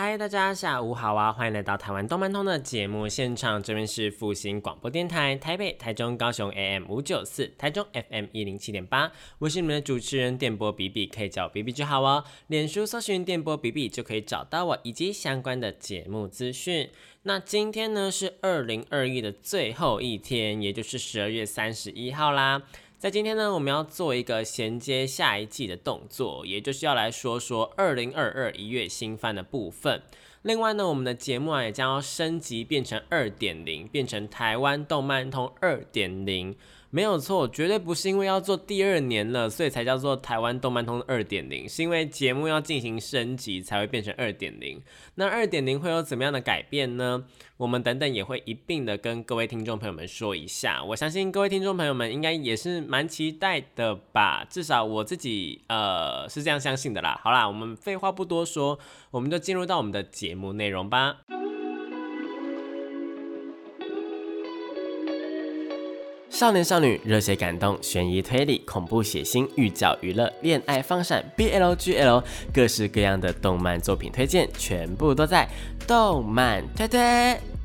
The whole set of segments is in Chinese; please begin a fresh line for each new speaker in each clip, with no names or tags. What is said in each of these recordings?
嗨，大家下午好啊！欢迎来到台湾动漫通的节目现场，这边是复兴广播电台台北、台中、高雄 AM 五九四，台中 FM 一零七点八，我是你们的主持人电波比比，可以叫我比比就好哦。脸书搜寻电波比比就可以找到我以及相关的节目资讯。那今天呢是二零二一的最后一天，也就是十二月三十一号啦。在今天呢，我们要做一个衔接下一季的动作，也就是要来说说二零二二一月新番的部分。另外呢，我们的节目啊也将要升级变成二点零，变成台湾动漫通二点零。没有错，绝对不是因为要做第二年了，所以才叫做台湾动漫通二点零，是因为节目要进行升级才会变成二点零。那二点零会有怎么样的改变呢？我们等等也会一并的跟各位听众朋友们说一下。我相信各位听众朋友们应该也是蛮期待的吧，至少我自己呃是这样相信的啦。好啦，我们废话不多说，我们就进入到我们的节目内容吧。少年少女、热血感动、悬疑推理、恐怖血腥、御教娱乐、恋爱放闪、BLGL，各式各样的动漫作品推荐，全部都在动漫推推。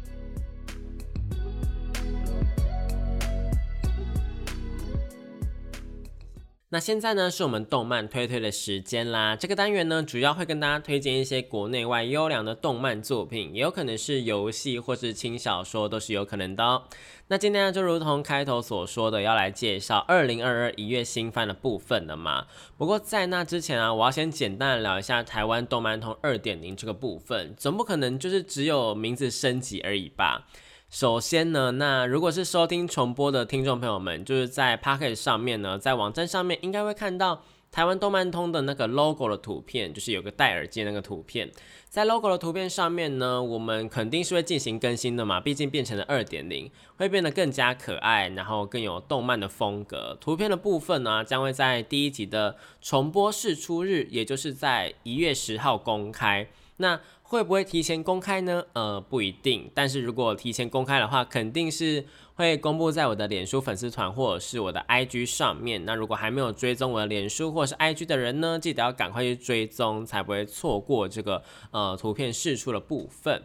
那现在呢，是我们动漫推推的时间啦。这个单元呢，主要会跟大家推荐一些国内外优良的动漫作品，也有可能是游戏或是轻小说，都是有可能的哦。那今天呢，就如同开头所说的，要来介绍二零二二一月新番的部分了嘛。不过在那之前啊，我要先简单聊一下台湾动漫通二点零这个部分，总不可能就是只有名字升级而已吧。首先呢，那如果是收听重播的听众朋友们，就是在 p o c k e t 上面呢，在网站上面应该会看到台湾动漫通的那个 logo 的图片，就是有个戴耳机那个图片。在 logo 的图片上面呢，我们肯定是会进行更新的嘛，毕竟变成了二点零，会变得更加可爱，然后更有动漫的风格。图片的部分呢，将会在第一集的重播试出日，也就是在一月十号公开。那会不会提前公开呢？呃，不一定。但是如果提前公开的话，肯定是会公布在我的脸书粉丝团或者是我的 IG 上面。那如果还没有追踪我的脸书或者是 IG 的人呢，记得要赶快去追踪，才不会错过这个呃图片释出的部分。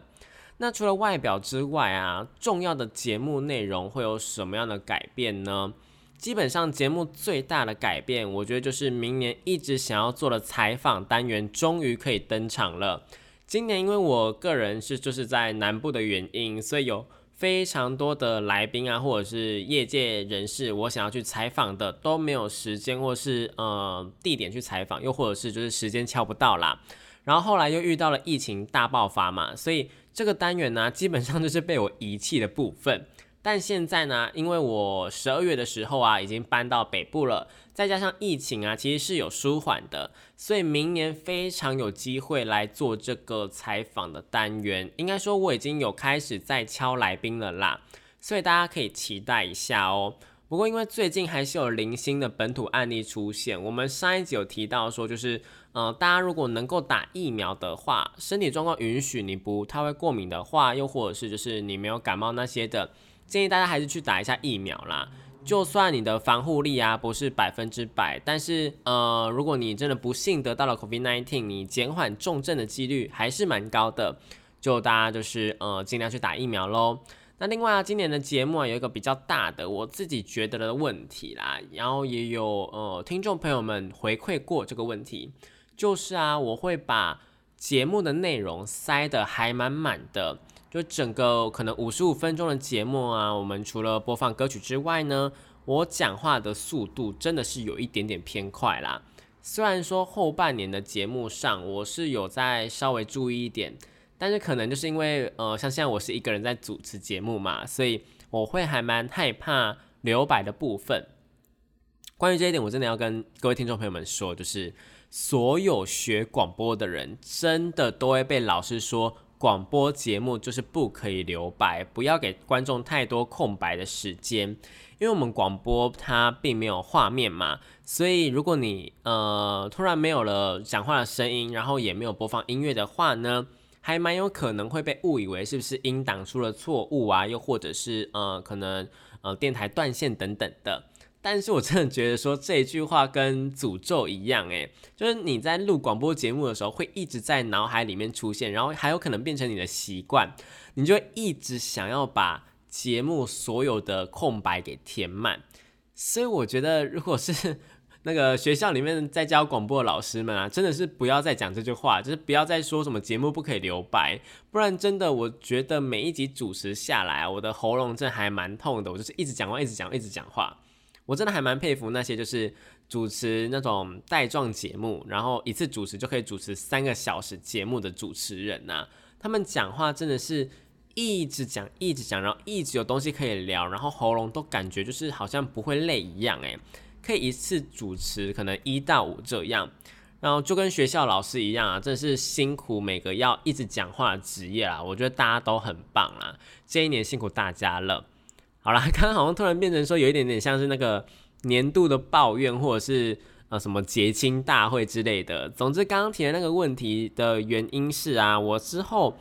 那除了外表之外啊，重要的节目内容会有什么样的改变呢？基本上节目最大的改变，我觉得就是明年一直想要做的采访单元终于可以登场了。今年因为我个人是就是在南部的原因，所以有非常多的来宾啊，或者是业界人士，我想要去采访的都没有时间，或是呃地点去采访，又或者是就是时间敲不到啦。然后后来又遇到了疫情大爆发嘛，所以这个单元呢，基本上就是被我遗弃的部分。但现在呢，因为我十二月的时候啊，已经搬到北部了，再加上疫情啊，其实是有舒缓的，所以明年非常有机会来做这个采访的单元。应该说我已经有开始在敲来宾了啦，所以大家可以期待一下哦。不过因为最近还是有零星的本土案例出现，我们上一集有提到说，就是呃，大家如果能够打疫苗的话，身体状况允许你不太会过敏的话，又或者是就是你没有感冒那些的。建议大家还是去打一下疫苗啦。就算你的防护力啊不是百分之百，但是呃，如果你真的不幸得到了 COVID-19，你减缓重症的几率还是蛮高的。就大家就是呃尽量去打疫苗喽。那另外啊，今年的节目啊有一个比较大的我自己觉得的问题啦，然后也有呃听众朋友们回馈过这个问题，就是啊我会把节目的内容塞得还满满的。就整个可能五十五分钟的节目啊，我们除了播放歌曲之外呢，我讲话的速度真的是有一点点偏快啦。虽然说后半年的节目上我是有在稍微注意一点，但是可能就是因为呃，像现在我是一个人在主持节目嘛，所以我会还蛮害怕留白的部分。关于这一点，我真的要跟各位听众朋友们说，就是所有学广播的人真的都会被老师说。广播节目就是不可以留白，不要给观众太多空白的时间，因为我们广播它并没有画面嘛，所以如果你呃突然没有了讲话的声音，然后也没有播放音乐的话呢，还蛮有可能会被误以为是不是音档出了错误啊，又或者是呃可能呃电台断线等等的。但是我真的觉得说这句话跟诅咒一样，诶，就是你在录广播节目的时候，会一直在脑海里面出现，然后还有可能变成你的习惯，你就一直想要把节目所有的空白给填满。所以我觉得，如果是那个学校里面在教广播的老师们啊，真的是不要再讲这句话，就是不要再说什么节目不可以留白，不然真的，我觉得每一集主持下来，我的喉咙真还蛮痛的，我就是一直讲话，一直讲，一直讲话。我真的还蛮佩服那些就是主持那种带状节目，然后一次主持就可以主持三个小时节目的主持人呐。他们讲话真的是一直讲，一直讲，然后一直有东西可以聊，然后喉咙都感觉就是好像不会累一样，诶，可以一次主持可能一到五这样，然后就跟学校老师一样啊，真的是辛苦每个要一直讲话的职业啦。我觉得大家都很棒啊，这一年辛苦大家了。好了，刚刚好像突然变成说有一点点像是那个年度的抱怨，或者是呃什么结清大会之类的。总之，刚刚提的那个问题的原因是啊，我之后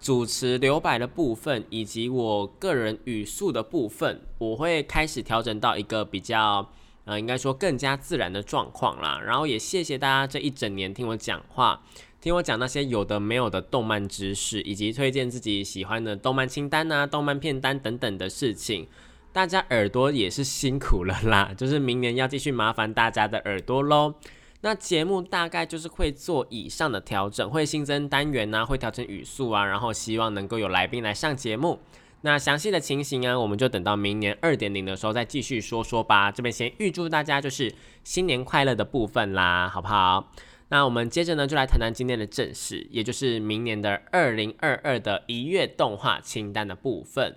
主持留白的部分，以及我个人语速的部分，我会开始调整到一个比较呃，应该说更加自然的状况啦。然后也谢谢大家这一整年听我讲话。听我讲那些有的没有的动漫知识，以及推荐自己喜欢的动漫清单啊、动漫片单等等的事情，大家耳朵也是辛苦了啦。就是明年要继续麻烦大家的耳朵喽。那节目大概就是会做以上的调整，会新增单元啊，会调整语速啊，然后希望能够有来宾来上节目。那详细的情形啊，我们就等到明年二点零的时候再继续说说吧。这边先预祝大家就是新年快乐的部分啦，好不好？那我们接着呢，就来谈谈今天的正事，也就是明年的二零二二的一月动画清单的部分。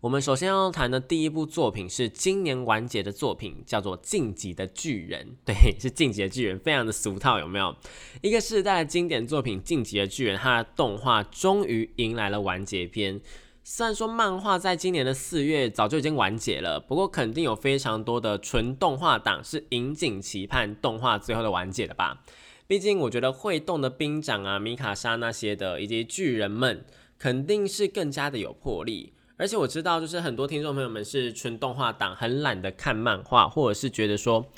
我们首先要谈的第一部作品是今年完结的作品，叫做《晋级的巨人》。对，是《晋级的巨人》，非常的俗套，有没有？一个世代经典作品《晋级的巨人》，它的动画终于迎来了完结篇。虽然说漫画在今年的四月早就已经完结了，不过肯定有非常多的纯动画党是引颈期盼动画最后的完结的吧。毕竟我觉得会动的兵长啊、米卡莎那些的，以及巨人们，肯定是更加的有魄力。而且我知道，就是很多听众朋友们是纯动画党，很懒得看漫画，或者是觉得说。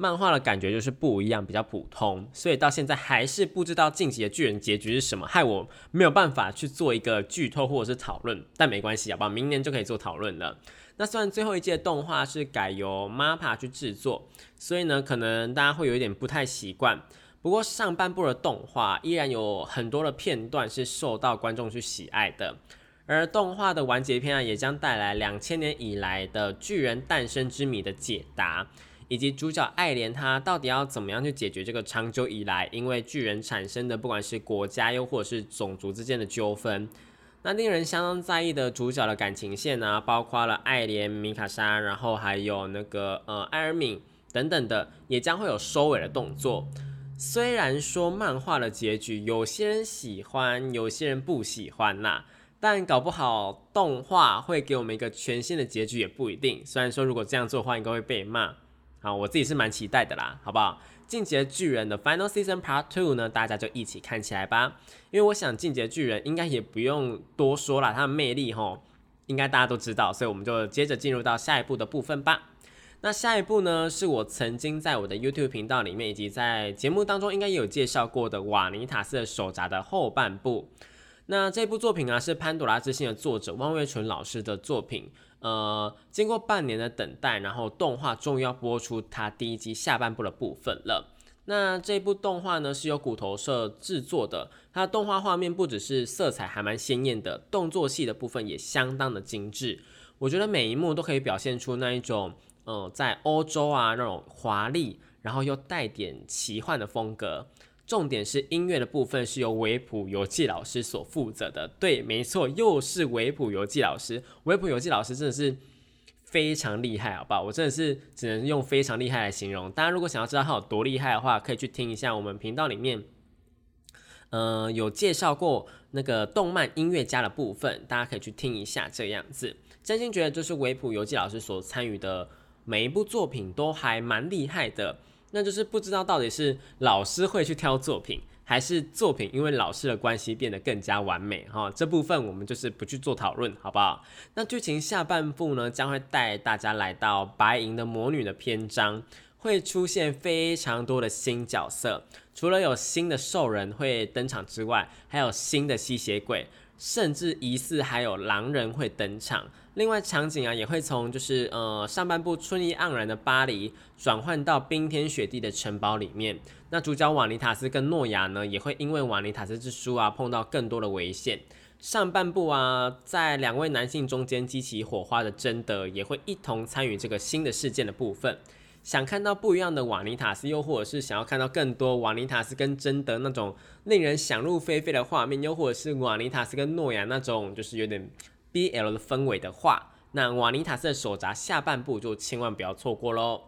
漫画的感觉就是不一样，比较普通，所以到现在还是不知道晋级的巨人结局是什么，害我没有办法去做一个剧透或者是讨论。但没关系，好不好？明年就可以做讨论了。那虽然最后一届动画是改由 MAPA 去制作，所以呢，可能大家会有一点不太习惯。不过上半部的动画依然有很多的片段是受到观众去喜爱的，而动画的完结篇啊，也将带来两千年以来的巨人诞生之谜的解答。以及主角爱莲，他到底要怎么样去解决这个长久以来因为巨人产生的，不管是国家又或者是种族之间的纠纷？那令人相当在意的主角的感情线呢，包括了爱莲、米卡莎，然后还有那个呃艾尔敏等等的，也将会有收尾的动作。虽然说漫画的结局有些人喜欢，有些人不喜欢啦，但搞不好动画会给我们一个全新的结局也不一定。虽然说如果这样做的话，应该会被骂。好，我自己是蛮期待的啦，好不好？进阶巨人的 Final Season Part Two 呢，大家就一起看起来吧。因为我想进阶巨人应该也不用多说了，它的魅力吼，应该大家都知道，所以我们就接着进入到下一步的部分吧。那下一步呢，是我曾经在我的 YouTube 频道里面以及在节目当中应该也有介绍过的瓦尼塔斯的手札的后半部。那这部作品啊，是潘多拉之心的作者汪月纯老师的作品。呃，经过半年的等待，然后动画终于要播出它第一集下半部的部分了。那这部动画呢是由骨头社制作的，它的动画画面不只是色彩还蛮鲜艳的，动作戏的部分也相当的精致。我觉得每一幕都可以表现出那一种，呃，在欧洲啊那种华丽，然后又带点奇幻的风格。重点是音乐的部分是由维普游记老师所负责的。对，没错，又是维普游记老师。维普游记老师真的是非常厉害，好不好？我真的是只能用非常厉害来形容。大家如果想要知道他有多厉害的话，可以去听一下我们频道里面，呃有介绍过那个动漫音乐家的部分，大家可以去听一下这样子。真心觉得就是维普游记老师所参与的每一部作品都还蛮厉害的，那就是不知道到底是老师会去挑作品。还是作品因为老师的关系变得更加完美哈，这部分我们就是不去做讨论，好不好？那剧情下半部呢，将会带大家来到白银的魔女的篇章，会出现非常多的新角色，除了有新的兽人会登场之外，还有新的吸血鬼，甚至疑似还有狼人会登场。另外场景啊，也会从就是呃上半部春意盎然的巴黎，转换到冰天雪地的城堡里面。那主角瓦尼塔斯跟诺亚呢，也会因为瓦尼塔斯之书啊，碰到更多的危险。上半部啊，在两位男性中间激起火花的贞德，也会一同参与这个新的事件的部分。想看到不一样的瓦尼塔斯，又或者是想要看到更多瓦尼塔斯跟贞德那种令人想入非非的画面，又或者是瓦尼塔斯跟诺亚那种就是有点。BL 的氛围的话，那瓦尼塔斯的手札下半部就千万不要错过喽。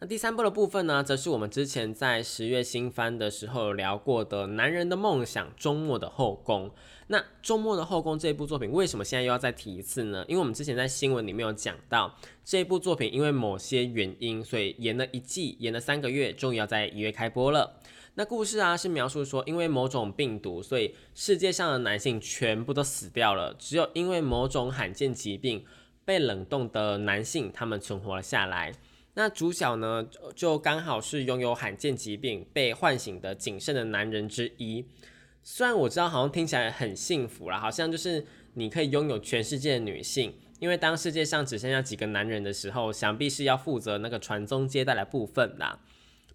那第三部的部分呢，则是我们之前在十月新番的时候聊过的《男人的梦想》周末的后宫。那周末的后宫这部作品，为什么现在又要再提一次呢？因为我们之前在新闻里面有讲到，这部作品因为某些原因，所以延了一季，延了三个月，终于要在一月开播了。那故事啊，是描述说，因为某种病毒，所以世界上的男性全部都死掉了，只有因为某种罕见疾病被冷冻的男性，他们存活了下来。那主角呢，就刚好是拥有罕见疾病被唤醒的仅剩的男人之一。虽然我知道好像听起来很幸福啦，好像就是你可以拥有全世界的女性，因为当世界上只剩下几个男人的时候，想必是要负责那个传宗接代的部分啦。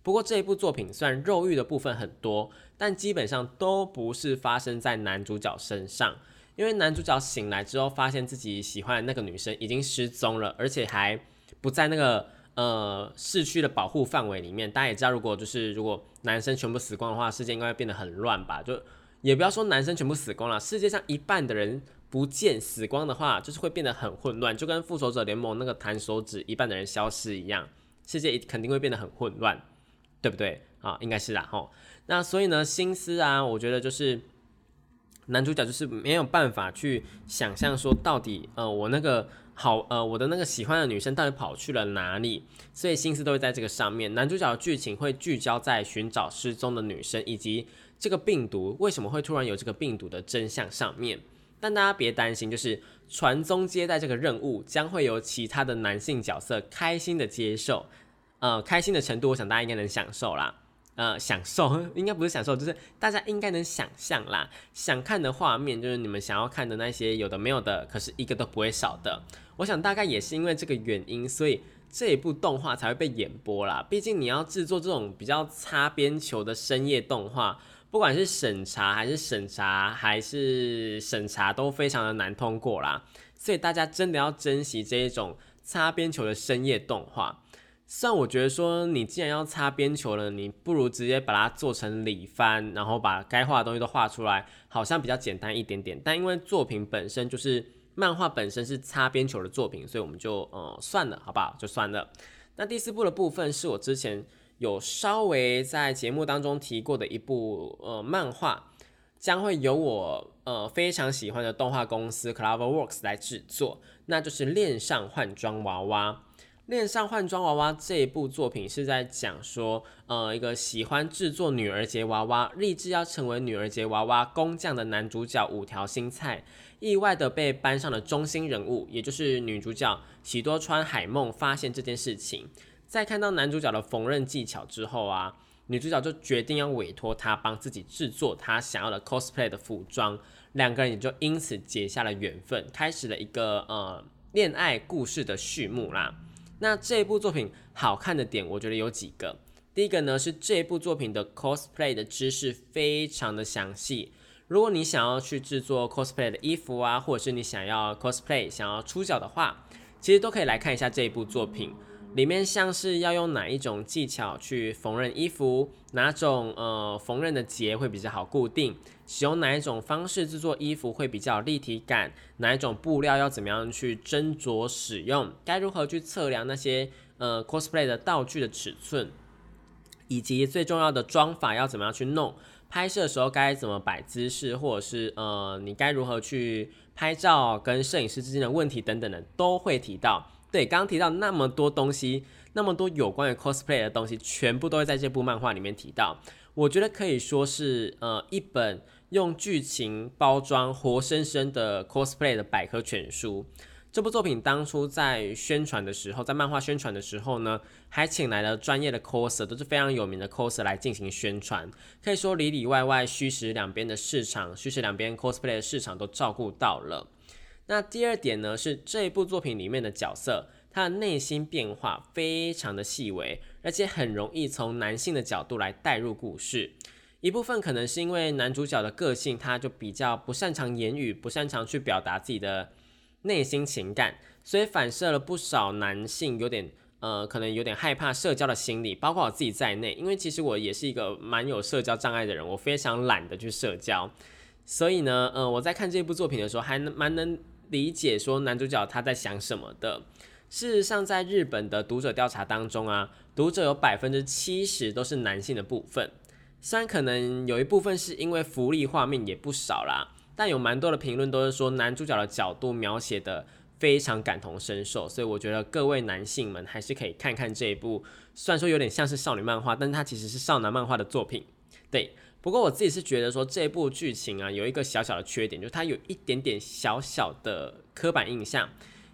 不过这一部作品虽然肉欲的部分很多，但基本上都不是发生在男主角身上，因为男主角醒来之后，发现自己喜欢的那个女生已经失踪了，而且还不在那个呃市区的保护范围里面。大家也知道，如果就是如果男生全部死光的话，世界应该会变得很乱吧？就也不要说男生全部死光了，世界上一半的人不见死光的话，就是会变得很混乱，就跟复仇者联盟那个弹手指一半的人消失一样，世界肯定会变得很混乱。对不对啊？应该是啦吼。那所以呢，心思啊，我觉得就是男主角就是没有办法去想象说到底，呃，我那个好，呃，我的那个喜欢的女生到底跑去了哪里？所以心思都会在这个上面。男主角的剧情会聚焦在寻找失踪的女生以及这个病毒为什么会突然有这个病毒的真相上面。但大家别担心，就是传宗接代这个任务将会由其他的男性角色开心的接受。呃，开心的程度，我想大家应该能享受啦。呃，享受 应该不是享受，就是大家应该能想象啦。想看的画面，就是你们想要看的那些有的没有的，可是一个都不会少的。我想大概也是因为这个原因，所以这一部动画才会被演播啦。毕竟你要制作这种比较擦边球的深夜动画，不管是审查还是审查还是审查，都非常的难通过啦。所以大家真的要珍惜这一种擦边球的深夜动画。虽然我觉得说，你既然要擦边球了，你不如直接把它做成里翻，然后把该画的东西都画出来，好像比较简单一点点。但因为作品本身就是漫画本身是擦边球的作品，所以我们就呃算了，好不好？就算了。那第四部的部分是我之前有稍微在节目当中提过的一部呃漫画，将会由我呃非常喜欢的动画公司 CloverWorks 来制作，那就是《恋上换装娃娃》。恋上换装娃娃这一部作品是在讲说，呃，一个喜欢制作女儿节娃娃、立志要成为女儿节娃娃工匠的男主角五条新菜，意外的被班上的中心人物，也就是女主角喜多川海梦发现这件事情。在看到男主角的缝纫技巧之后啊，女主角就决定要委托他帮自己制作他想要的 cosplay 的服装，两个人也就因此结下了缘分，开始了一个呃恋爱故事的序幕啦。那这部作品好看的点，我觉得有几个。第一个呢是这部作品的 cosplay 的知识非常的详细。如果你想要去制作 cosplay 的衣服啊，或者是你想要 cosplay 想要出脚的话，其实都可以来看一下这一部作品。里面像是要用哪一种技巧去缝纫衣服，哪种呃缝纫的结会比较好固定，使用哪一种方式制作衣服会比较立体感，哪一种布料要怎么样去斟酌使用，该如何去测量那些呃 cosplay 的道具的尺寸，以及最重要的妆法要怎么样去弄，拍摄的时候该怎么摆姿势，或者是呃你该如何去拍照跟摄影师之间的问题等等的都会提到。对，刚刚提到那么多东西，那么多有关于 cosplay 的东西，全部都会在这部漫画里面提到。我觉得可以说是呃一本用剧情包装活生生的 cosplay 的百科全书。这部作品当初在宣传的时候，在漫画宣传的时候呢，还请来了专业的 coser，都是非常有名的 coser 来进行宣传。可以说里里外外虚实两边的市场，虚实两边 cosplay 的市场都照顾到了。那第二点呢，是这部作品里面的角色，他的内心变化非常的细微，而且很容易从男性的角度来带入故事。一部分可能是因为男主角的个性，他就比较不擅长言语，不擅长去表达自己的。内心情感，所以反射了不少男性有点呃，可能有点害怕社交的心理，包括我自己在内。因为其实我也是一个蛮有社交障碍的人，我非常懒得去社交。所以呢，呃，我在看这部作品的时候，还蛮能理解说男主角他在想什么的。事实上，在日本的读者调查当中啊，读者有百分之七十都是男性的部分。虽然可能有一部分是因为福利画面也不少啦。但有蛮多的评论都是说男主角的角度描写的非常感同身受，所以我觉得各位男性们还是可以看看这一部，虽然说有点像是少女漫画，但是它其实是少男漫画的作品。对，不过我自己是觉得说这部剧情啊有一个小小的缺点，就是它有一点点小小的刻板印象，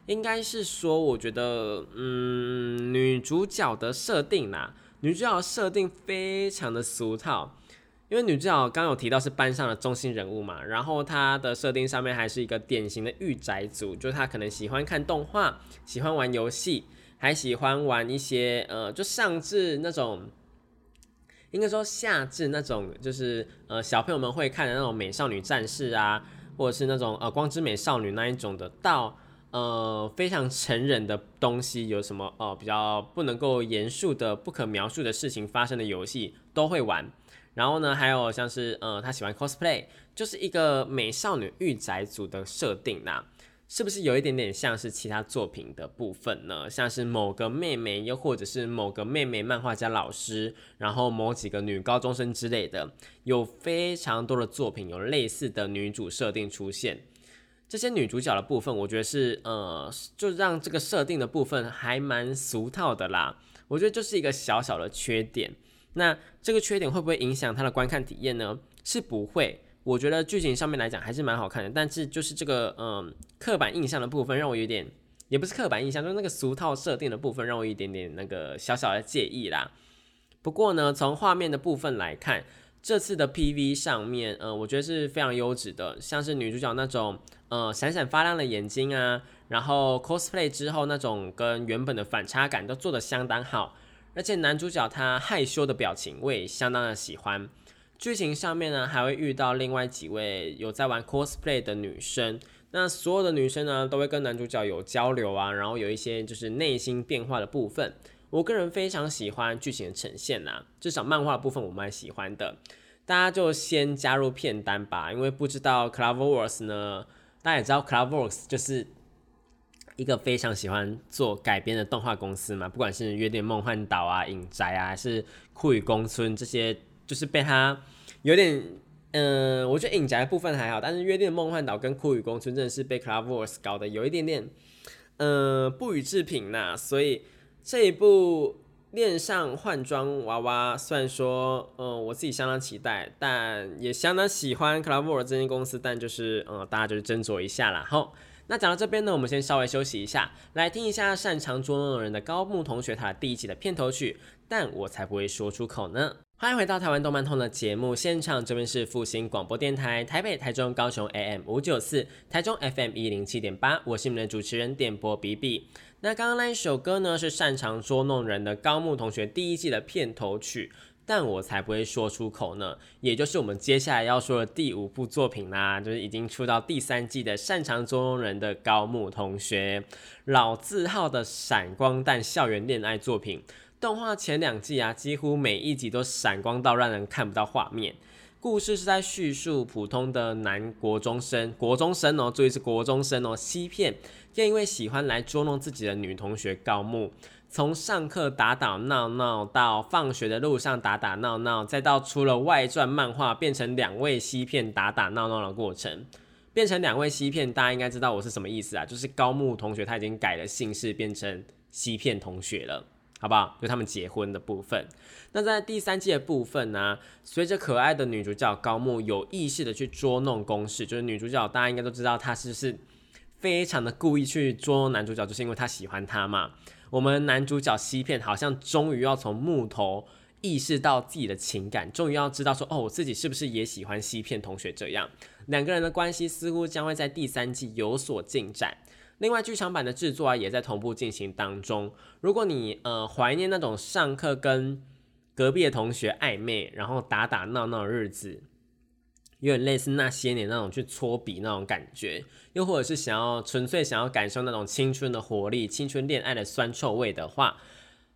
应该是说我觉得嗯女主角的设定啦，女主角设定非常的俗套。因为女主角刚有提到是班上的中心人物嘛，然后她的设定上面还是一个典型的御宅族，就是她可能喜欢看动画，喜欢玩游戏，还喜欢玩一些呃，就上至那种，应该说下至那种，就是呃小朋友们会看的那种美少女战士啊，或者是那种呃光之美少女那一种的，到呃非常成人的东西，有什么呃比较不能够言述的、不可描述的事情发生的游戏都会玩。然后呢，还有像是，呃，他喜欢 cosplay，就是一个美少女御宅族的设定呐，是不是有一点点像是其他作品的部分呢？像是某个妹妹，又或者是某个妹妹漫画家老师，然后某几个女高中生之类的，有非常多的作品有类似的女主设定出现。这些女主角的部分，我觉得是，呃，就让这个设定的部分还蛮俗套的啦。我觉得就是一个小小的缺点。那这个缺点会不会影响她的观看体验呢？是不会，我觉得剧情上面来讲还是蛮好看的。但是就是这个嗯刻板印象的部分让我有点，也不是刻板印象，就是那个俗套设定的部分让我一点点那个小小的介意啦。不过呢，从画面的部分来看，这次的 PV 上面，呃，我觉得是非常优质的，像是女主角那种呃闪闪发亮的眼睛啊，然后 cosplay 之后那种跟原本的反差感都做得相当好。而且男主角他害羞的表情我也相当的喜欢。剧情上面呢，还会遇到另外几位有在玩 cosplay 的女生。那所有的女生呢，都会跟男主角有交流啊，然后有一些就是内心变化的部分。我个人非常喜欢剧情的呈现呐，至少漫画部分我蛮喜欢的。大家就先加入片单吧，因为不知道 Cloverworks 呢，大家也知道 Cloverworks 就是。一个非常喜欢做改编的动画公司嘛，不管是《约定梦幻岛》啊、《影宅》啊，还是《酷与宫村》这些，就是被他有点，嗯，我觉得《影宅》部分还好，但是《约定的梦幻岛》跟《酷与宫村》真的是被 Cloverworks 搞得有一点点，嗯，不予置评呐。所以这一部恋上换装娃娃，虽然说，嗯，我自己相当期待，但也相当喜欢 Cloverworks 这间公司，但就是，嗯，大家就是斟酌一下啦。好。那讲到这边呢，我们先稍微休息一下，来听一下擅长捉弄人的高木同学他第一集的片头曲，但我才不会说出口呢。欢迎回到台湾动漫通的节目现场，这边是复兴广播电台台北、台中、高雄 AM 五九四，台中 FM 一零七点八，我是你们的主持人点播 B B。那刚刚那一首歌呢，是擅长捉弄人的高木同学第一季的片头曲。但我才不会说出口呢，也就是我们接下来要说的第五部作品啦，就是已经出到第三季的擅长捉弄人的高木同学，老字号的闪光弹校园恋爱作品。动画前两季啊，几乎每一集都闪光到让人看不到画面。故事是在叙述普通的男国中生，国中生哦，注意是国中生哦，欺骗，又因为喜欢来捉弄自己的女同学高木。从上课打打闹闹，到放学的路上打打闹闹，再到出了外传漫画变成两位西片打打闹闹的过程，变成两位西片，大家应该知道我是什么意思啊？就是高木同学他已经改了姓氏，变成西片同学了，好不好？就他们结婚的部分。那在第三季的部分呢，随着可爱的女主角高木有意识的去捉弄公式，就是女主角大家应该都知道，她是是非常的故意去捉弄男主角，就是因为她喜欢他嘛。我们男主角西片好像终于要从木头意识到自己的情感，终于要知道说，哦，我自己是不是也喜欢西片同学这样。两个人的关系似乎将会在第三季有所进展。另外，剧场版的制作啊，也在同步进行当中。如果你呃怀念那种上课跟隔壁的同学暧昧，然后打打闹闹的日子。有点类似那些年那种去搓笔那种感觉，又或者是想要纯粹想要感受那种青春的活力、青春恋爱的酸臭味的话，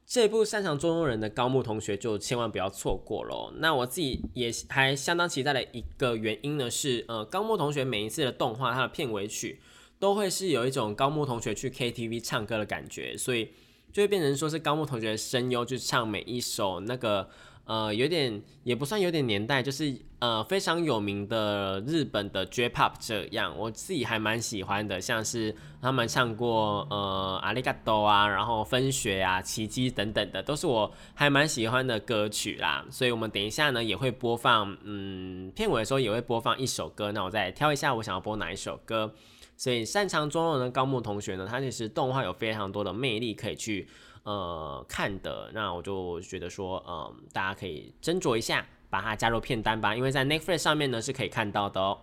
这部擅长捉弄人的高木同学就千万不要错过喽。那我自己也还相当期待的一个原因呢，是呃高木同学每一次的动画它的片尾曲都会是有一种高木同学去 KTV 唱歌的感觉，所以就会变成说是高木同学声优去唱每一首那个。呃，有点也不算有点年代，就是呃非常有名的日本的 J-pop 这样，我自己还蛮喜欢的，像是他们唱过呃阿里嘎多啊，然后分学啊、奇迹等等的，都是我还蛮喜欢的歌曲啦。所以我们等一下呢也会播放，嗯，片尾的时候也会播放一首歌，那我再挑一下我想要播哪一首歌。所以擅长捉弄的高木同学呢，他其实动画有非常多的魅力可以去。呃，看的那我就觉得说，嗯，大家可以斟酌一下，把它加入片单吧，因为在 Netflix 上面呢是可以看到的哦。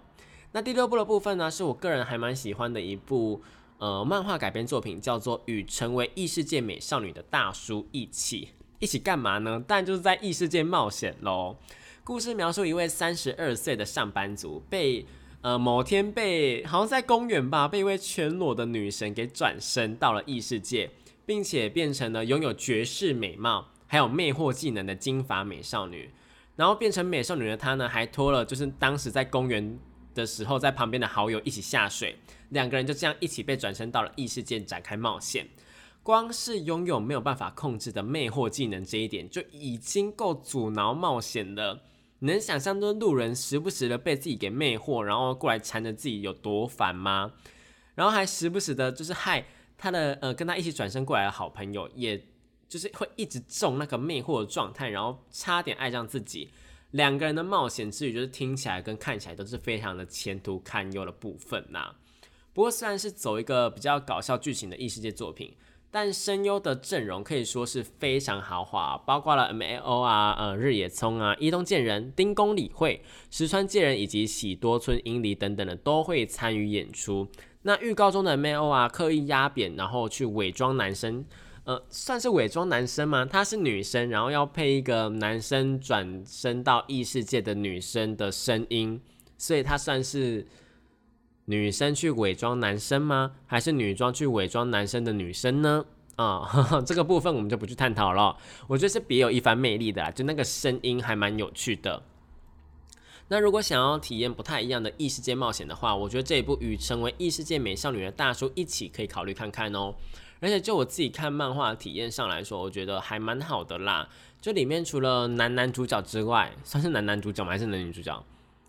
那第六部的部分呢，是我个人还蛮喜欢的一部呃漫画改编作品，叫做《与成为异世界美少女的大叔一起》，一起干嘛呢？当然就是在异世界冒险喽。故事描述一位三十二岁的上班族，被呃某天被好像在公园吧，被一位全裸的女神给转身到了异世界。并且变成了拥有绝世美貌，还有魅惑技能的金发美少女。然后变成美少女的她呢，还拖了就是当时在公园的时候，在旁边的好友一起下水，两个人就这样一起被转身到了异世界展开冒险。光是拥有没有办法控制的魅惑技能这一点，就已经够阻挠冒险了。能想象这路人时不时的被自己给魅惑，然后过来缠着自己有多烦吗？然后还时不时的就是害。他的呃，跟他一起转身过来的好朋友，也就是会一直中那个魅惑的状态，然后差点爱上自己。两个人的冒险之旅，就是听起来跟看起来都是非常的前途堪忧的部分呐。不过虽然是走一个比较搞笑剧情的异世界作品，但声优的阵容可以说是非常豪华，包括了 M A O 啊、呃日野聪啊、伊东健人、丁宫理惠、石川健人以及喜多村英梨等等的都会参与演出。那预告中的 M A O 啊，刻意压扁，然后去伪装男生，呃，算是伪装男生吗？她是女生，然后要配一个男生转身到异世界的女生的声音，所以她算是女生去伪装男生吗？还是女装去伪装男生的女生呢？啊，这个部分我们就不去探讨了。我觉得是别有一番魅力的，就那个声音还蛮有趣的。那如果想要体验不太一样的异世界冒险的话，我觉得这一部与成为异世界美少女的大叔一起可以考虑看看哦。而且就我自己看漫画体验上来说，我觉得还蛮好的啦。就里面除了男男主角之外，算是男男主角吗？还是男女主角？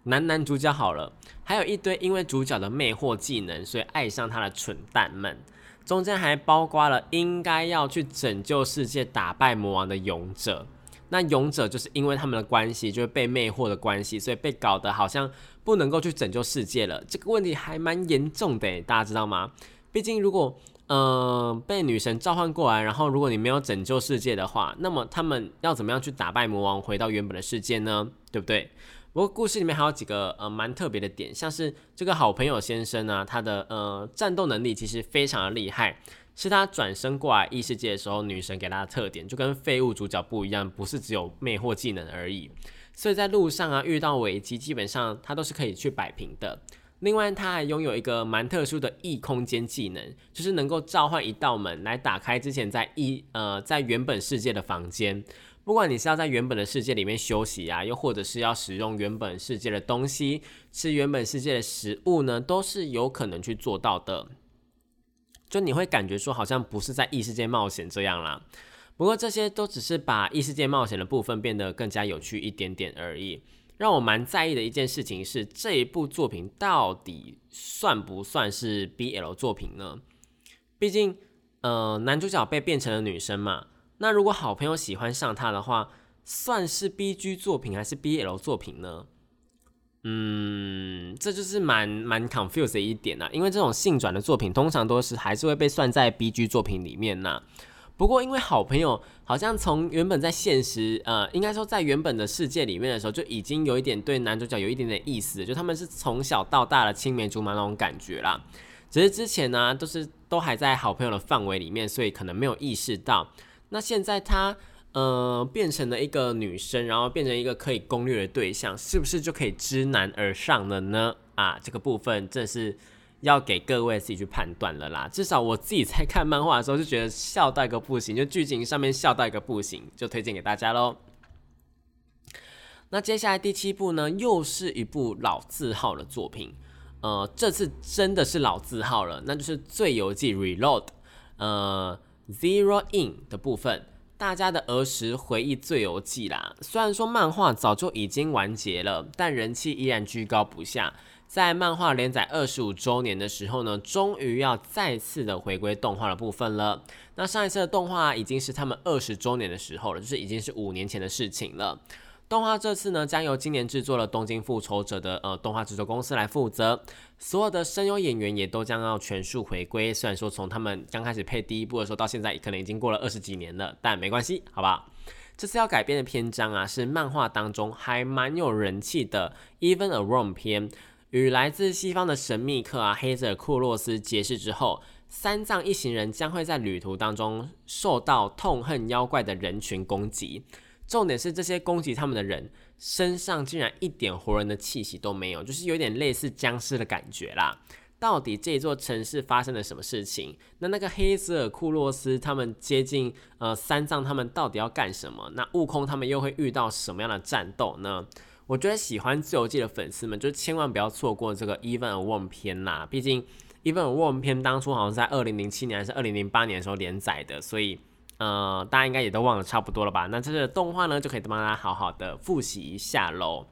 男男主角好了，还有一堆因为主角的魅惑技能，所以爱上他的蠢蛋们。中间还包括了应该要去拯救世界、打败魔王的勇者。那勇者就是因为他们的关系，就是被魅惑的关系，所以被搞得好像不能够去拯救世界了。这个问题还蛮严重的，大家知道吗？毕竟如果呃被女神召唤过来，然后如果你没有拯救世界的话，那么他们要怎么样去打败魔王，回到原本的世界呢？对不对？不过故事里面还有几个呃蛮特别的点，像是这个好朋友先生呢，他的呃战斗能力其实非常的厉害。是他转身过来异世界的时候，女神给他的特点就跟废物主角不一样，不是只有魅惑技能而已。所以在路上啊遇到危机，基本上他都是可以去摆平的。另外，他还拥有一个蛮特殊的异空间技能，就是能够召唤一道门来打开之前在异呃在原本世界的房间。不管你是要在原本的世界里面休息啊，又或者是要使用原本世界的东西，吃原本世界的食物呢，都是有可能去做到的。就你会感觉说好像不是在异世界冒险这样啦。不过这些都只是把异世界冒险的部分变得更加有趣一点点而已。让我蛮在意的一件事情是，这一部作品到底算不算是 BL 作品呢？毕竟，呃，男主角被变成了女生嘛。那如果好朋友喜欢上他的话，算是 BG 作品还是 BL 作品呢？嗯，这就是蛮蛮 confused 的一点呐。因为这种性转的作品，通常都是还是会被算在 BG 作品里面呐。不过，因为好朋友好像从原本在现实，呃，应该说在原本的世界里面的时候，就已经有一点对男主角有一点点意思，就他们是从小到大的青梅竹马那种感觉啦。只是之前呢，都是都还在好朋友的范围里面，所以可能没有意识到。那现在他，呃，变成了一个女生，然后变成一个可以攻略的对象，是不是就可以知难而上了呢？啊，这个部分正是。要给各位自己去判断了啦。至少我自己在看漫画的时候就觉得笑到一个不行，就剧情上面笑到一个不行，就推荐给大家喽。那接下来第七部呢，又是一部老字号的作品，呃，这次真的是老字号了，那就是《最游记 Reload》呃，Zero In 的部分，大家的儿时回忆《最有记》啦。虽然说漫画早就已经完结了，但人气依然居高不下。在漫画连载二十五周年的时候呢，终于要再次的回归动画的部分了。那上一次的动画已经是他们二十周年的时候了，就是已经是五年前的事情了。动画这次呢，将由今年制作了《东京复仇者》的呃动画制作公司来负责，所有的声优演员也都将要全数回归。虽然说从他们刚开始配第一部的时候到现在，可能已经过了二十几年了，但没关系，好吧。这次要改编的篇章啊，是漫画当中还蛮有人气的《Even a rom》篇。与来自西方的神秘客啊黑泽库洛斯结识之后，三藏一行人将会在旅途当中受到痛恨妖怪的人群攻击。重点是这些攻击他们的人身上竟然一点活人的气息都没有，就是有点类似僵尸的感觉啦。到底这座城市发生了什么事情？那那个黑泽尔库洛斯他们接近呃三藏他们到底要干什么？那悟空他们又会遇到什么样的战斗呢？我觉得喜欢自由记的粉丝们，就千万不要错过这个 Even a Warm 篇啦！毕竟 Even a Warm 篇当初好像是在二零零七年还是二零零八年的时候连载的，所以呃，大家应该也都忘了差不多了吧？那这个动画呢，就可以帮大家好好的复习一下喽。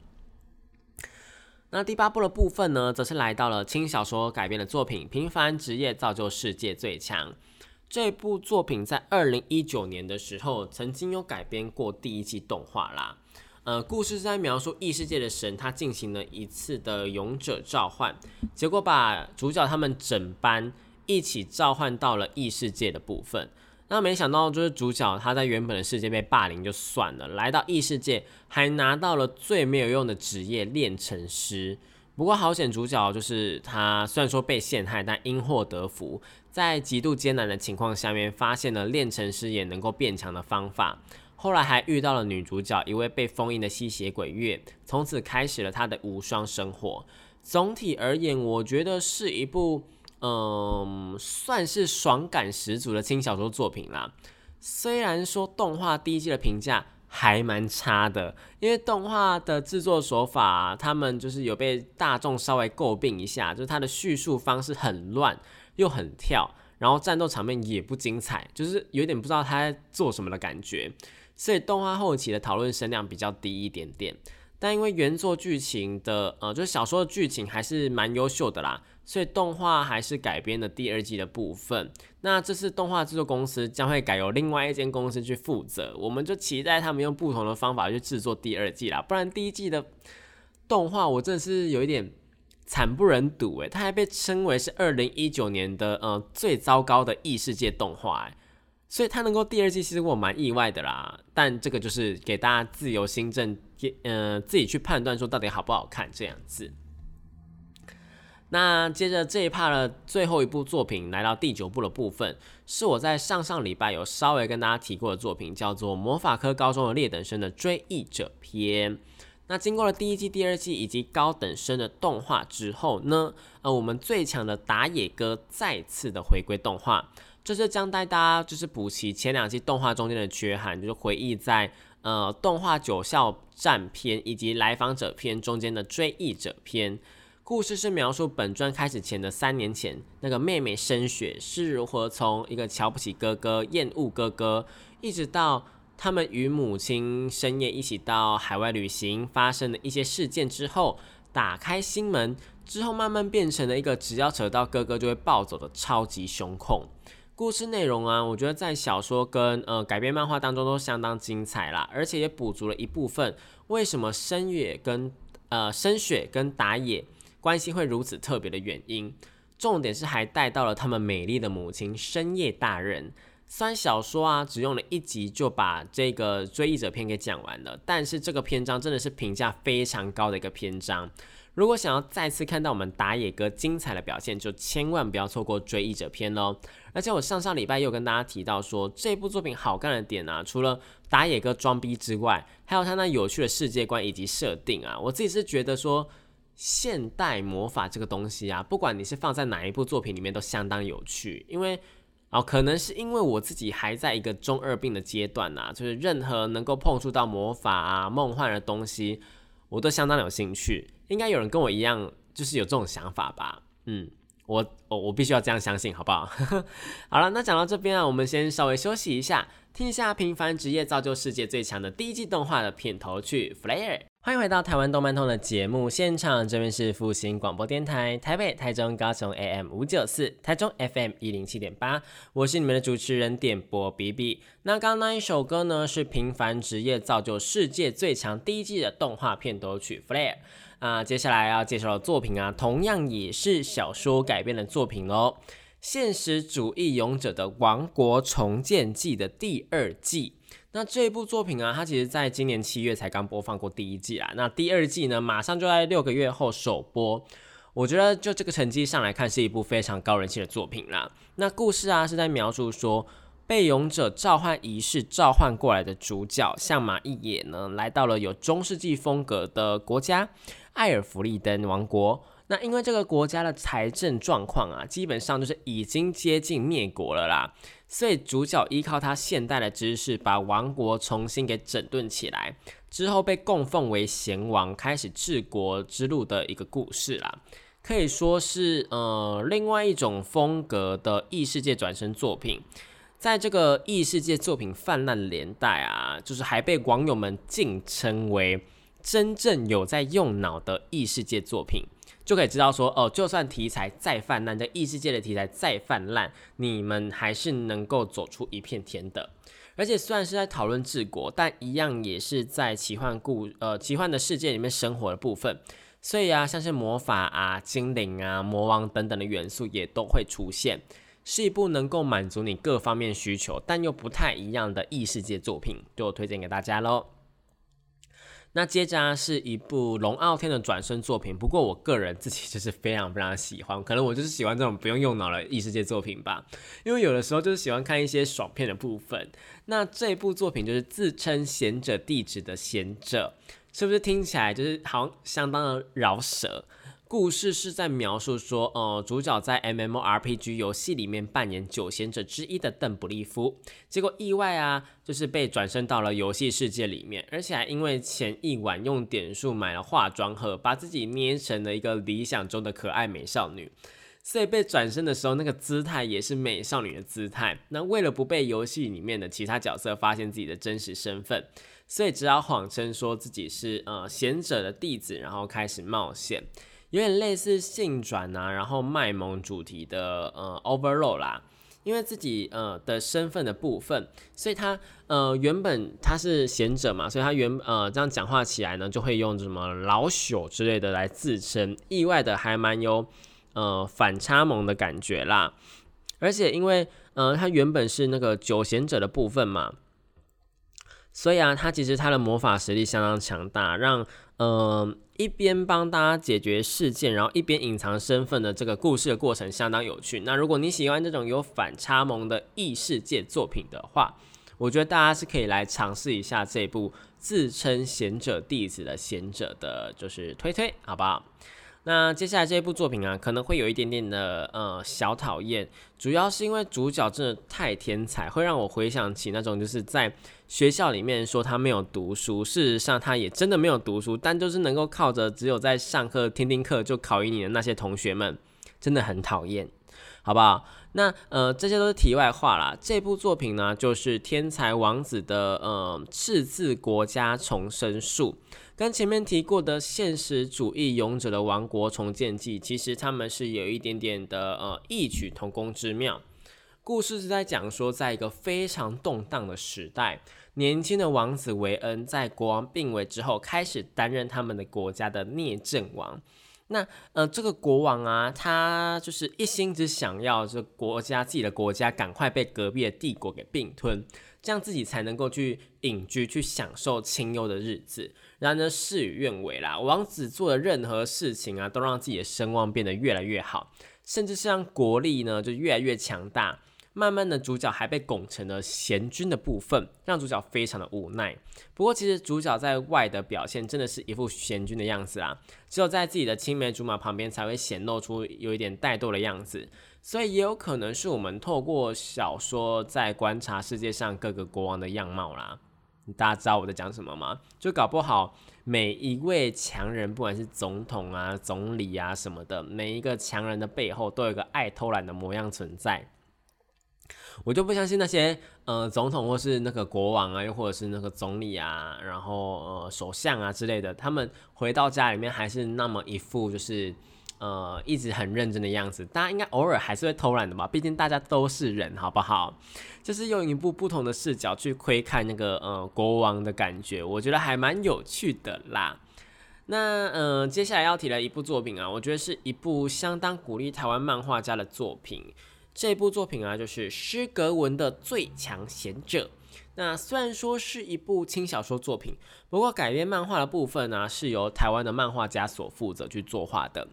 那第八部的部分呢，则是来到了轻小说改编的作品《平凡职业造就世界最强》。这部作品在二零一九年的时候，曾经有改编过第一季动画啦。呃，故事是在描述异世界的神，他进行了一次的勇者召唤，结果把主角他们整班一起召唤到了异世界的部分。那没想到，就是主角他在原本的世界被霸凌就算了，来到异世界还拿到了最没有用的职业炼成师。不过好险，主角就是他虽然说被陷害，但因祸得福，在极度艰难的情况下面，发现了炼成师也能够变强的方法。后来还遇到了女主角，一位被封印的吸血鬼月，从此开始了她的无双生活。总体而言，我觉得是一部，嗯，算是爽感十足的轻小说作品啦。虽然说动画第一季的评价还蛮差的，因为动画的制作手法，他们就是有被大众稍微诟病一下，就是它的叙述方式很乱又很跳，然后战斗场面也不精彩，就是有点不知道他在做什么的感觉。所以动画后期的讨论声量比较低一点点，但因为原作剧情的呃，就是小说的剧情还是蛮优秀的啦，所以动画还是改编的第二季的部分。那这次动画制作公司将会改由另外一间公司去负责，我们就期待他们用不同的方法去制作第二季啦。不然第一季的动画我真的是有一点惨不忍睹诶，它还被称为是二零一九年的呃最糟糕的异世界动画诶。所以它能够第二季，其实我蛮意外的啦。但这个就是给大家自由心证，呃，自己去判断说到底好不好看这样子。那接着这一趴的最后一部作品，来到第九部的部分，是我在上上礼拜有稍微跟大家提过的作品，叫做《魔法科高中的劣等生的追忆者篇》。那经过了第一季、第二季以及高等生的动画之后呢，呃，我们最强的打野哥再次的回归动画。这是将带大家就是补齐前两季动画中间的缺憾，就是回忆在呃动画九校战篇以及来访者篇中间的追忆者篇。故事是描述本传开始前的三年前，那个妹妹深雪是如何从一个瞧不起哥哥、厌恶哥哥，一直到他们与母亲深夜一起到海外旅行发生的一些事件之后，打开心门之后，慢慢变成了一个只要扯到哥哥就会暴走的超级凶控。故事内容啊，我觉得在小说跟呃改编漫画当中都相当精彩啦，而且也补足了一部分为什么深野跟呃深雪跟打野。关系会如此特别的原因，重点是还带到了他们美丽的母亲深夜大人。虽然小说啊只用了一集就把这个追忆者篇给讲完了，但是这个篇章真的是评价非常高的一个篇章。如果想要再次看到我们打野哥精彩的表现，就千万不要错过追忆者篇喽。而且我上上礼拜又跟大家提到说，这部作品好看的点啊，除了打野哥装逼之外，还有他那有趣的世界观以及设定啊，我自己是觉得说。现代魔法这个东西啊，不管你是放在哪一部作品里面，都相当有趣。因为哦，可能是因为我自己还在一个中二病的阶段呐，就是任何能够碰触到魔法啊、梦幻的东西，我都相当有兴趣。应该有人跟我一样，就是有这种想法吧？嗯，我我我必须要这样相信，好不好？好了，那讲到这边啊，我们先稍微休息一下，听一下《平凡职业造就世界最强》的第一季动画的片头曲《Flare》。欢迎回到台湾动漫通的节目现场，这边是复兴广播电台台北、台中、高雄 AM 五九四，台中 FM 一零七点八，我是你们的主持人点播 B B。那刚刚那一首歌呢，是《平凡职业造就世界最强》第一季的动画片头曲《Flare》。接下来要介绍的作品啊，同样也是小说改编的作品哦，《现实主义勇者的王国重建记》的第二季。那这一部作品啊，它其实在今年七月才刚播放过第一季啦。那第二季呢，马上就在六个月后首播。我觉得就这个成绩上来看，是一部非常高人气的作品啦。那故事啊，是在描述说被勇者召唤仪式召唤过来的主角相马一野呢，来到了有中世纪风格的国家艾尔弗利登王国。那因为这个国家的财政状况啊，基本上就是已经接近灭国了啦。所以主角依靠他现代的知识，把王国重新给整顿起来，之后被供奉为贤王，开始治国之路的一个故事啦。可以说是呃另外一种风格的异世界转身作品。在这个异世界作品泛滥年代啊，就是还被网友们敬称为真正有在用脑的异世界作品。就可以知道说，哦，就算题材再泛滥，这异世界的题材再泛滥，你们还是能够走出一片天的。而且虽然是在讨论治国，但一样也是在奇幻故呃奇幻的世界里面生活的部分。所以啊，像是魔法啊、精灵啊、魔王等等的元素也都会出现，是一部能够满足你各方面需求，但又不太一样的异世界作品，就推荐给大家喽。那接着，是一部龙傲天的转身作品，不过我个人自己 就是非常非常喜欢，可能我就是喜欢这种不用用脑的异世界作品吧，因为有的时候就是喜欢看一些爽片的部分。那这部作品就是自称贤者弟子的贤者，是不是听起来就是好像相当的饶舌？故事是在描述说，呃，主角在 M M O R P G 游戏里面扮演九贤者之一的邓布利夫，结果意外啊，就是被转生到了游戏世界里面，而且还因为前一晚用点数买了化妆盒，把自己捏成了一个理想中的可爱美少女，所以被转生的时候，那个姿态也是美少女的姿态。那为了不被游戏里面的其他角色发现自己的真实身份，所以只好谎称说自己是呃贤者的弟子，然后开始冒险。有点类似性转啊，然后卖萌主题的呃 overload 啦，因为自己呃的身份的部分，所以他呃原本他是贤者嘛，所以他原呃这样讲话起来呢，就会用什么老朽之类的来自称，意外的还蛮有呃反差萌的感觉啦，而且因为呃他原本是那个九贤者的部分嘛，所以啊他其实他的魔法实力相当强大，让呃。一边帮大家解决事件，然后一边隐藏身份的这个故事的过程相当有趣。那如果你喜欢这种有反差萌的异世界作品的话，我觉得大家是可以来尝试一下这部自称贤者弟子的贤者的，就是推推，好不好？那接下来这一部作品啊，可能会有一点点的呃小讨厌，主要是因为主角真的太天才，会让我回想起那种就是在学校里面说他没有读书，事实上他也真的没有读书，但就是能够靠着只有在上课听听课就考赢你的那些同学们，真的很讨厌，好不好？那呃这些都是题外话啦。这部作品呢，就是《天才王子》的呃赤字国家重生术。跟前面提过的现实主义勇者的王国重建记，其实他们是有一点点的呃异曲同工之妙。故事是在讲说，在一个非常动荡的时代，年轻的王子维恩在国王病危之后，开始担任他们的国家的聂政王。那呃，这个国王啊，他就是一心只想要这国家自己的国家赶快被隔壁的帝国给并吞，这样自己才能够去隐居，去享受清幽的日子。然而呢事与愿违啦，王子做的任何事情啊，都让自己的声望变得越来越好，甚至是让国力呢就越来越强大。慢慢的，主角还被拱成了贤君的部分，让主角非常的无奈。不过，其实主角在外的表现真的是一副贤君的样子啊，只有在自己的青梅竹马旁边才会显露出有一点怠惰的样子。所以，也有可能是我们透过小说在观察世界上各个国王的样貌啦。大家知道我在讲什么吗？就搞不好每一位强人，不管是总统啊、总理啊什么的，每一个强人的背后都有一个爱偷懒的模样存在。我就不相信那些呃总统或是那个国王啊，又或者是那个总理啊，然后呃首相啊之类的，他们回到家里面还是那么一副就是呃一直很认真的样子。大家应该偶尔还是会偷懒的吧？毕竟大家都是人，好不好？就是用一部不同的视角去窥看那个呃国王的感觉，我觉得还蛮有趣的啦。那呃接下来要提的一部作品啊，我觉得是一部相当鼓励台湾漫画家的作品。这部作品啊，就是施格文的《最强贤者》。那虽然说是一部轻小说作品，不过改编漫画的部分呢，是由台湾的漫画家所负责去作画的。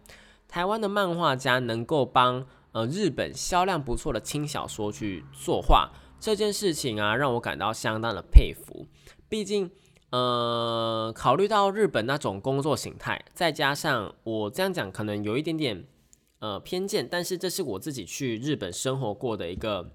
台湾的漫画家能够帮呃日本销量不错的轻小说去作画，这件事情啊，让我感到相当的佩服。毕竟，呃，考虑到日本那种工作形态，再加上我这样讲，可能有一点点。呃，偏见，但是这是我自己去日本生活过的一个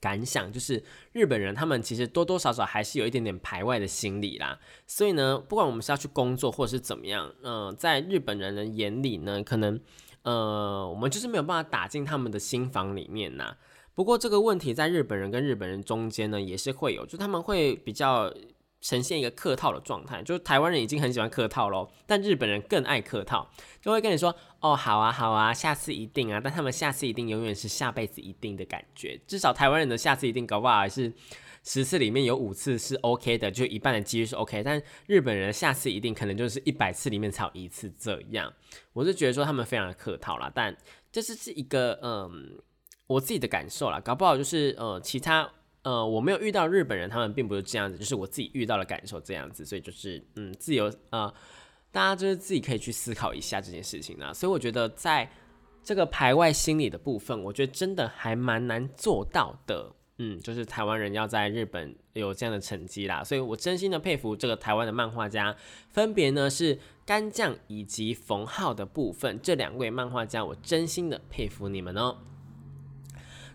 感想，就是日本人他们其实多多少少还是有一点点排外的心理啦。所以呢，不管我们是要去工作或者是怎么样，嗯，在日本人的眼里呢，可能呃，我们就是没有办法打进他们的心房里面呐。不过这个问题在日本人跟日本人中间呢，也是会有，就他们会比较。呈现一个客套的状态，就是台湾人已经很喜欢客套喽，但日本人更爱客套，就会跟你说哦，好啊，好啊，下次一定啊，但他们下次一定永远是下辈子一定的感觉，至少台湾人的下次一定搞不好是十次里面有五次是 OK 的，就一半的几率是 OK，但日本人下次一定可能就是一百次里面才有一次这样，我是觉得说他们非常的客套啦，但这是是一个嗯我自己的感受啦，搞不好就是呃其他。呃，我没有遇到日本人，他们并不是这样子，就是我自己遇到的感受这样子，所以就是嗯，自由呃，大家就是自己可以去思考一下这件事情呢。所以我觉得在这个排外心理的部分，我觉得真的还蛮难做到的。嗯，就是台湾人要在日本有这样的成绩啦，所以我真心的佩服这个台湾的漫画家，分别呢是干将以及冯浩的部分，这两位漫画家，我真心的佩服你们哦。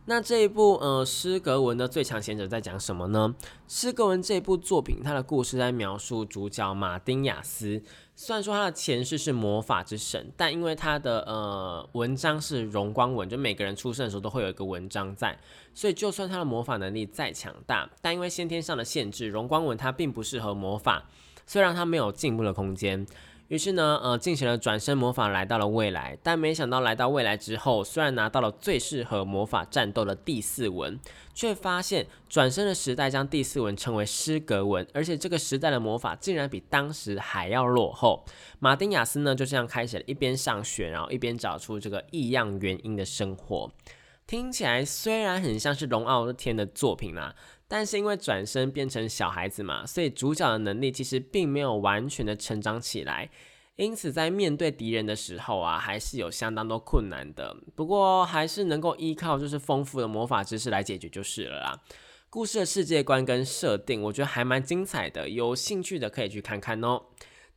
那这一部呃施格文的最强贤者在讲什么呢？施格文这部作品，它的故事在描述主角马丁亚斯。虽然说他的前世是魔法之神，但因为他的呃文章是荣光文，就每个人出生的时候都会有一个文章在，所以就算他的魔法能力再强大，但因为先天上的限制，荣光文它并不适合魔法，虽然它没有进步的空间。于是呢，呃，进行了转身魔法，来到了未来。但没想到来到未来之后，虽然拿到了最适合魔法战斗的第四文，却发现转身的时代将第四文称为失格文，而且这个时代的魔法竟然比当时还要落后。马丁亚斯呢，就这样开始了一边上学，然后一边找出这个异样原因的生活。听起来虽然很像是龙傲天的作品啦。但是因为转身变成小孩子嘛，所以主角的能力其实并没有完全的成长起来，因此在面对敌人的时候啊，还是有相当多困难的。不过还是能够依靠就是丰富的魔法知识来解决就是了啦。故事的世界观跟设定，我觉得还蛮精彩的，有兴趣的可以去看看哦。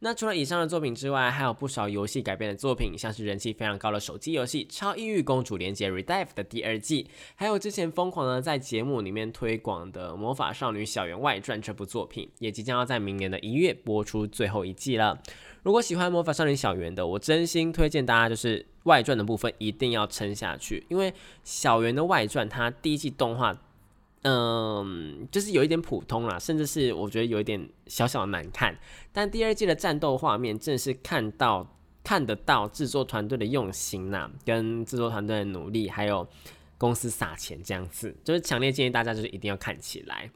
那除了以上的作品之外，还有不少游戏改编的作品，像是人气非常高的手机游戏《超异域公主连接 Redive》的第二季，还有之前疯狂的在节目里面推广的《魔法少女小圆外传》这部作品，也即将要在明年的一月播出最后一季了。如果喜欢《魔法少女小圆》的，我真心推荐大家就是外传的部分一定要撑下去，因为小圆的外传它第一季动画。嗯，就是有一点普通啦，甚至是我觉得有一点小小的难看。但第二季的战斗画面，正是看到看得到制作团队的用心呐，跟制作团队的努力，还有公司撒钱这样子，就是强烈建议大家就是一定要看起来。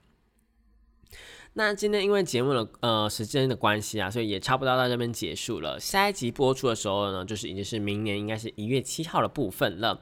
那今天因为节目的呃时间的关系啊，所以也差不多到这边结束了。下一集播出的时候呢，就是已经是明年应该是一月七号的部分了。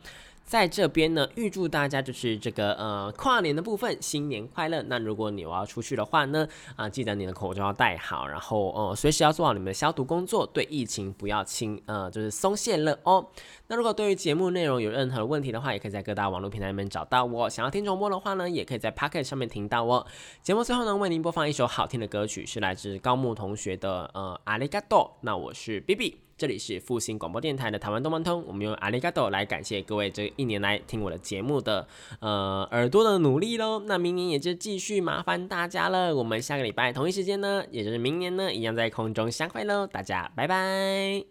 在这边呢，预祝大家就是这个呃跨年的部分新年快乐。那如果你要出去的话呢，啊记得你的口罩要戴好，然后呃随时要做好你们的消毒工作，对疫情不要轻呃就是松懈了哦。那如果对于节目内容有任何问题的话，也可以在各大网络平台里面找到我。想要听重播的话呢，也可以在 Pocket 上面听到我。节目最后呢，为您播放一首好听的歌曲，是来自高木同学的呃阿里嘎多。那我是 B B。这里是复兴广播电台的台湾动漫通，我们用阿里嘎多来感谢各位这一年来听我的节目的呃耳朵的努力喽。那明年也就继续麻烦大家了，我们下个礼拜同一时间呢，也就是明年呢，一样在空中相会喽。大家拜拜。